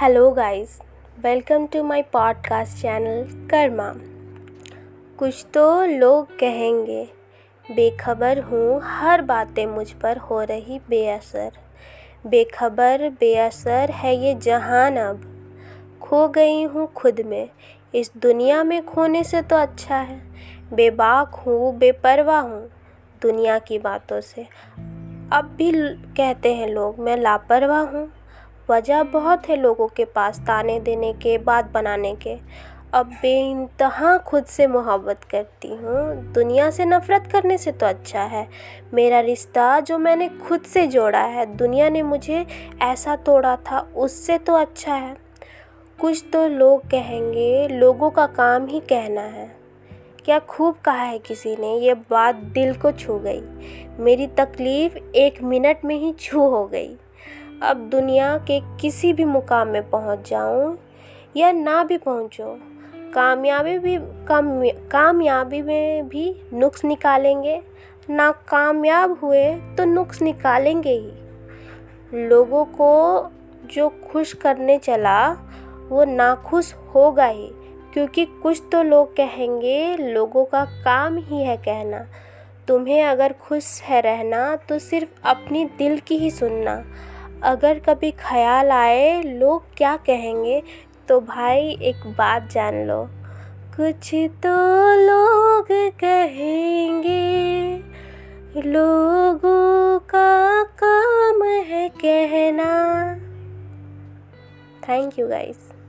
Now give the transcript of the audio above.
Hello guys welcome to my podcast channel Karma कुछ तो लोग कहेंगे, बेखबर हूँ, हर बातें मुझ पर हो रही बेअसर। बेखबर, बेअसर है ये जहान अब। खो गई हूँ खुद में। इस दुनिया में खोने से तो अच्छा है। बेबाक हूँ बेपरवाह हूँ दुनिया की बातों से। अब भी कहते हैं लोग, मैं लापरवाह हूँ। वजह बहुत है लोगों के पास ताने देने के, बात बनाने के। अब बेइंतहा खुद से मोहब्बत करती हूँ। दुनिया से नफ़रत करने से तो अच्छा है। मेरा रिश्ता जो मैंने खुद से जोड़ा है, दुनिया ने मुझे ऐसा तोड़ा था, उससे तो अच्छा है। कुछ तो लोग कहेंगे, लोगों का काम ही कहना है। क्या खूब कहा है किसी ने, ये बात दिल को छू गई। मेरी तकलीफ़ एक मिनट में ही छू हो गई। अब दुनिया के किसी भी मुकाम में पहुँच जाऊँ या ना भी पहुंचो, कामयाबी भी, काम, कामयाबी में भी नुक्स निकालेंगे। ना कामयाब हुए तो नुक्स निकालेंगे ही। लोगों को जो खुश करने चला, वो नाखुश होगा ही, क्योंकि कुछ तो लोग कहेंगे, लोगों का काम ही है कहना। तुम्हें अगर खुश है रहना तो सिर्फ़ अपनी दिल की ही सुनना। अगर कभी ख्याल आए, लोग क्या कहेंगे? तो भाई, एक बात जान लो। कुछ तो लोग कहेंगे, लोगों का काम है कहना। Thank you guys